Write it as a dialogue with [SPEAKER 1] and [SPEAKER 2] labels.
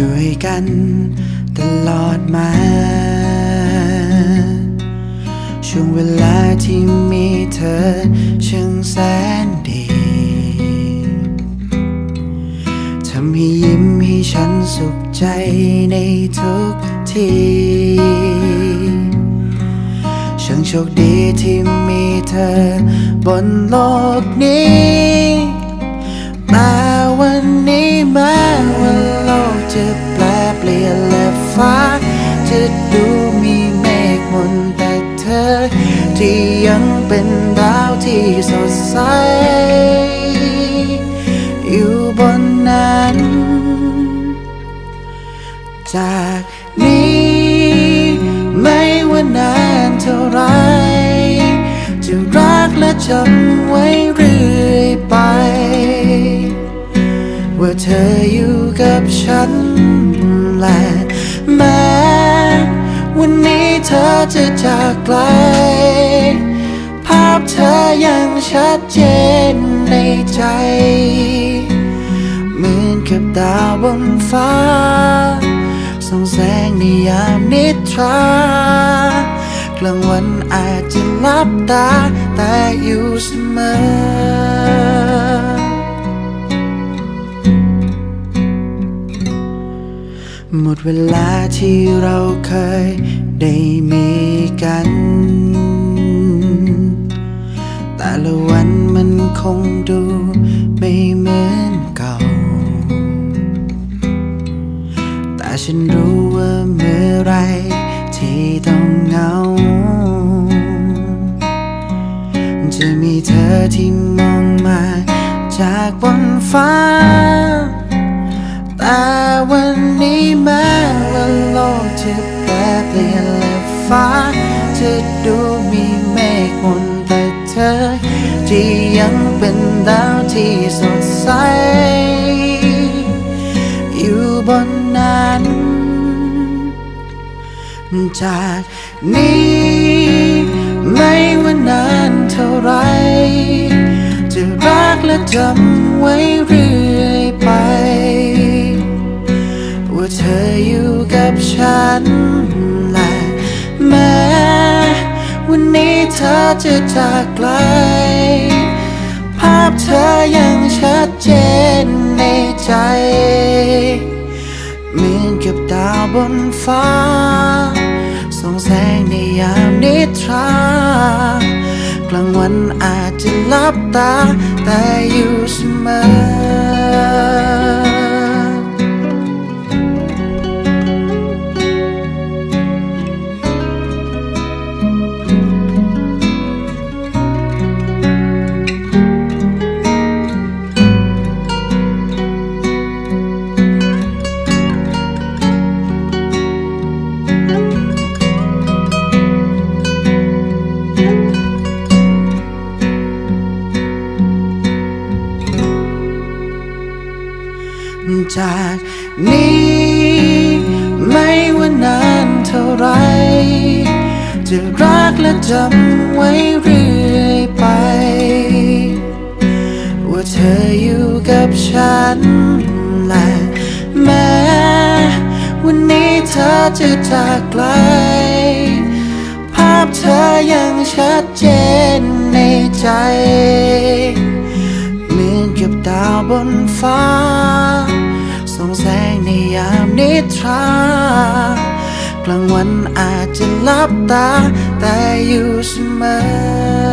[SPEAKER 1] อะไรด้วยกันตลอดมา ช่วงเวลาที่มีเธอช่างแสนดีทำให้ยิ้มให้ฉันสุขใจในทุกทีช่างโชคดีที่มีเธอบนโลกนี้ ที่ยังเป็นดาวที่สดใส อยู่บนนั้น จากนี้ ไม่ว่านานเท่าไรจะรักและจำไว้เรื่อยไป ว่าเธออยู่กับฉันและแม้วันนี้เธอจะจากไกลาพเธอยังชัดเจนในใจ เหมือนกับดาวบนฟ้า ส่องแสงในยามนิทรากลางวันอาจจะลับตา แต่อยู่เสมอหมดเวลาที่เราเคยได้มีกัน คงดูไม่เหมือนเก่า แต่ฉันรู้ว่าเมื่อไรที่ต้องเหงา จะมีเธอที่มองมาจากบนฟ้า แต่วันนี้แม้ว่าโลกจะแปรเปลี่ยนและฟ้า จะดูมีเมฆมนแต่เธอ ที่ยังเป็นดาวที่สดใส อยู่บนนั้น จากนี้ไม่ว่านานเท่าไร จะรักและจำไว้เรื่อยไป ว่าเธออยู่กับฉันและแม้วันนี้เธอจะจากไกล พเธอยังชัดเจนในใจเหมือนกับดาวบนฟ้าส่องแสงในยามนิทรากลางวันอาจจะลับตาแต่อยู่เสมอ จากนี้ ไม่ว่านานเท่าไร จะรักและจำไว้เรื่อยไป ว่าเธออยู่กับฉันและแม้วันนี้เธอจะจากไกล ภาพเธอยังชัดเจนในใจเหมือนกับดาวบนฟ้า ยามนิทรากลางวันอาจจะหลับตา แต่อยู่เสมอ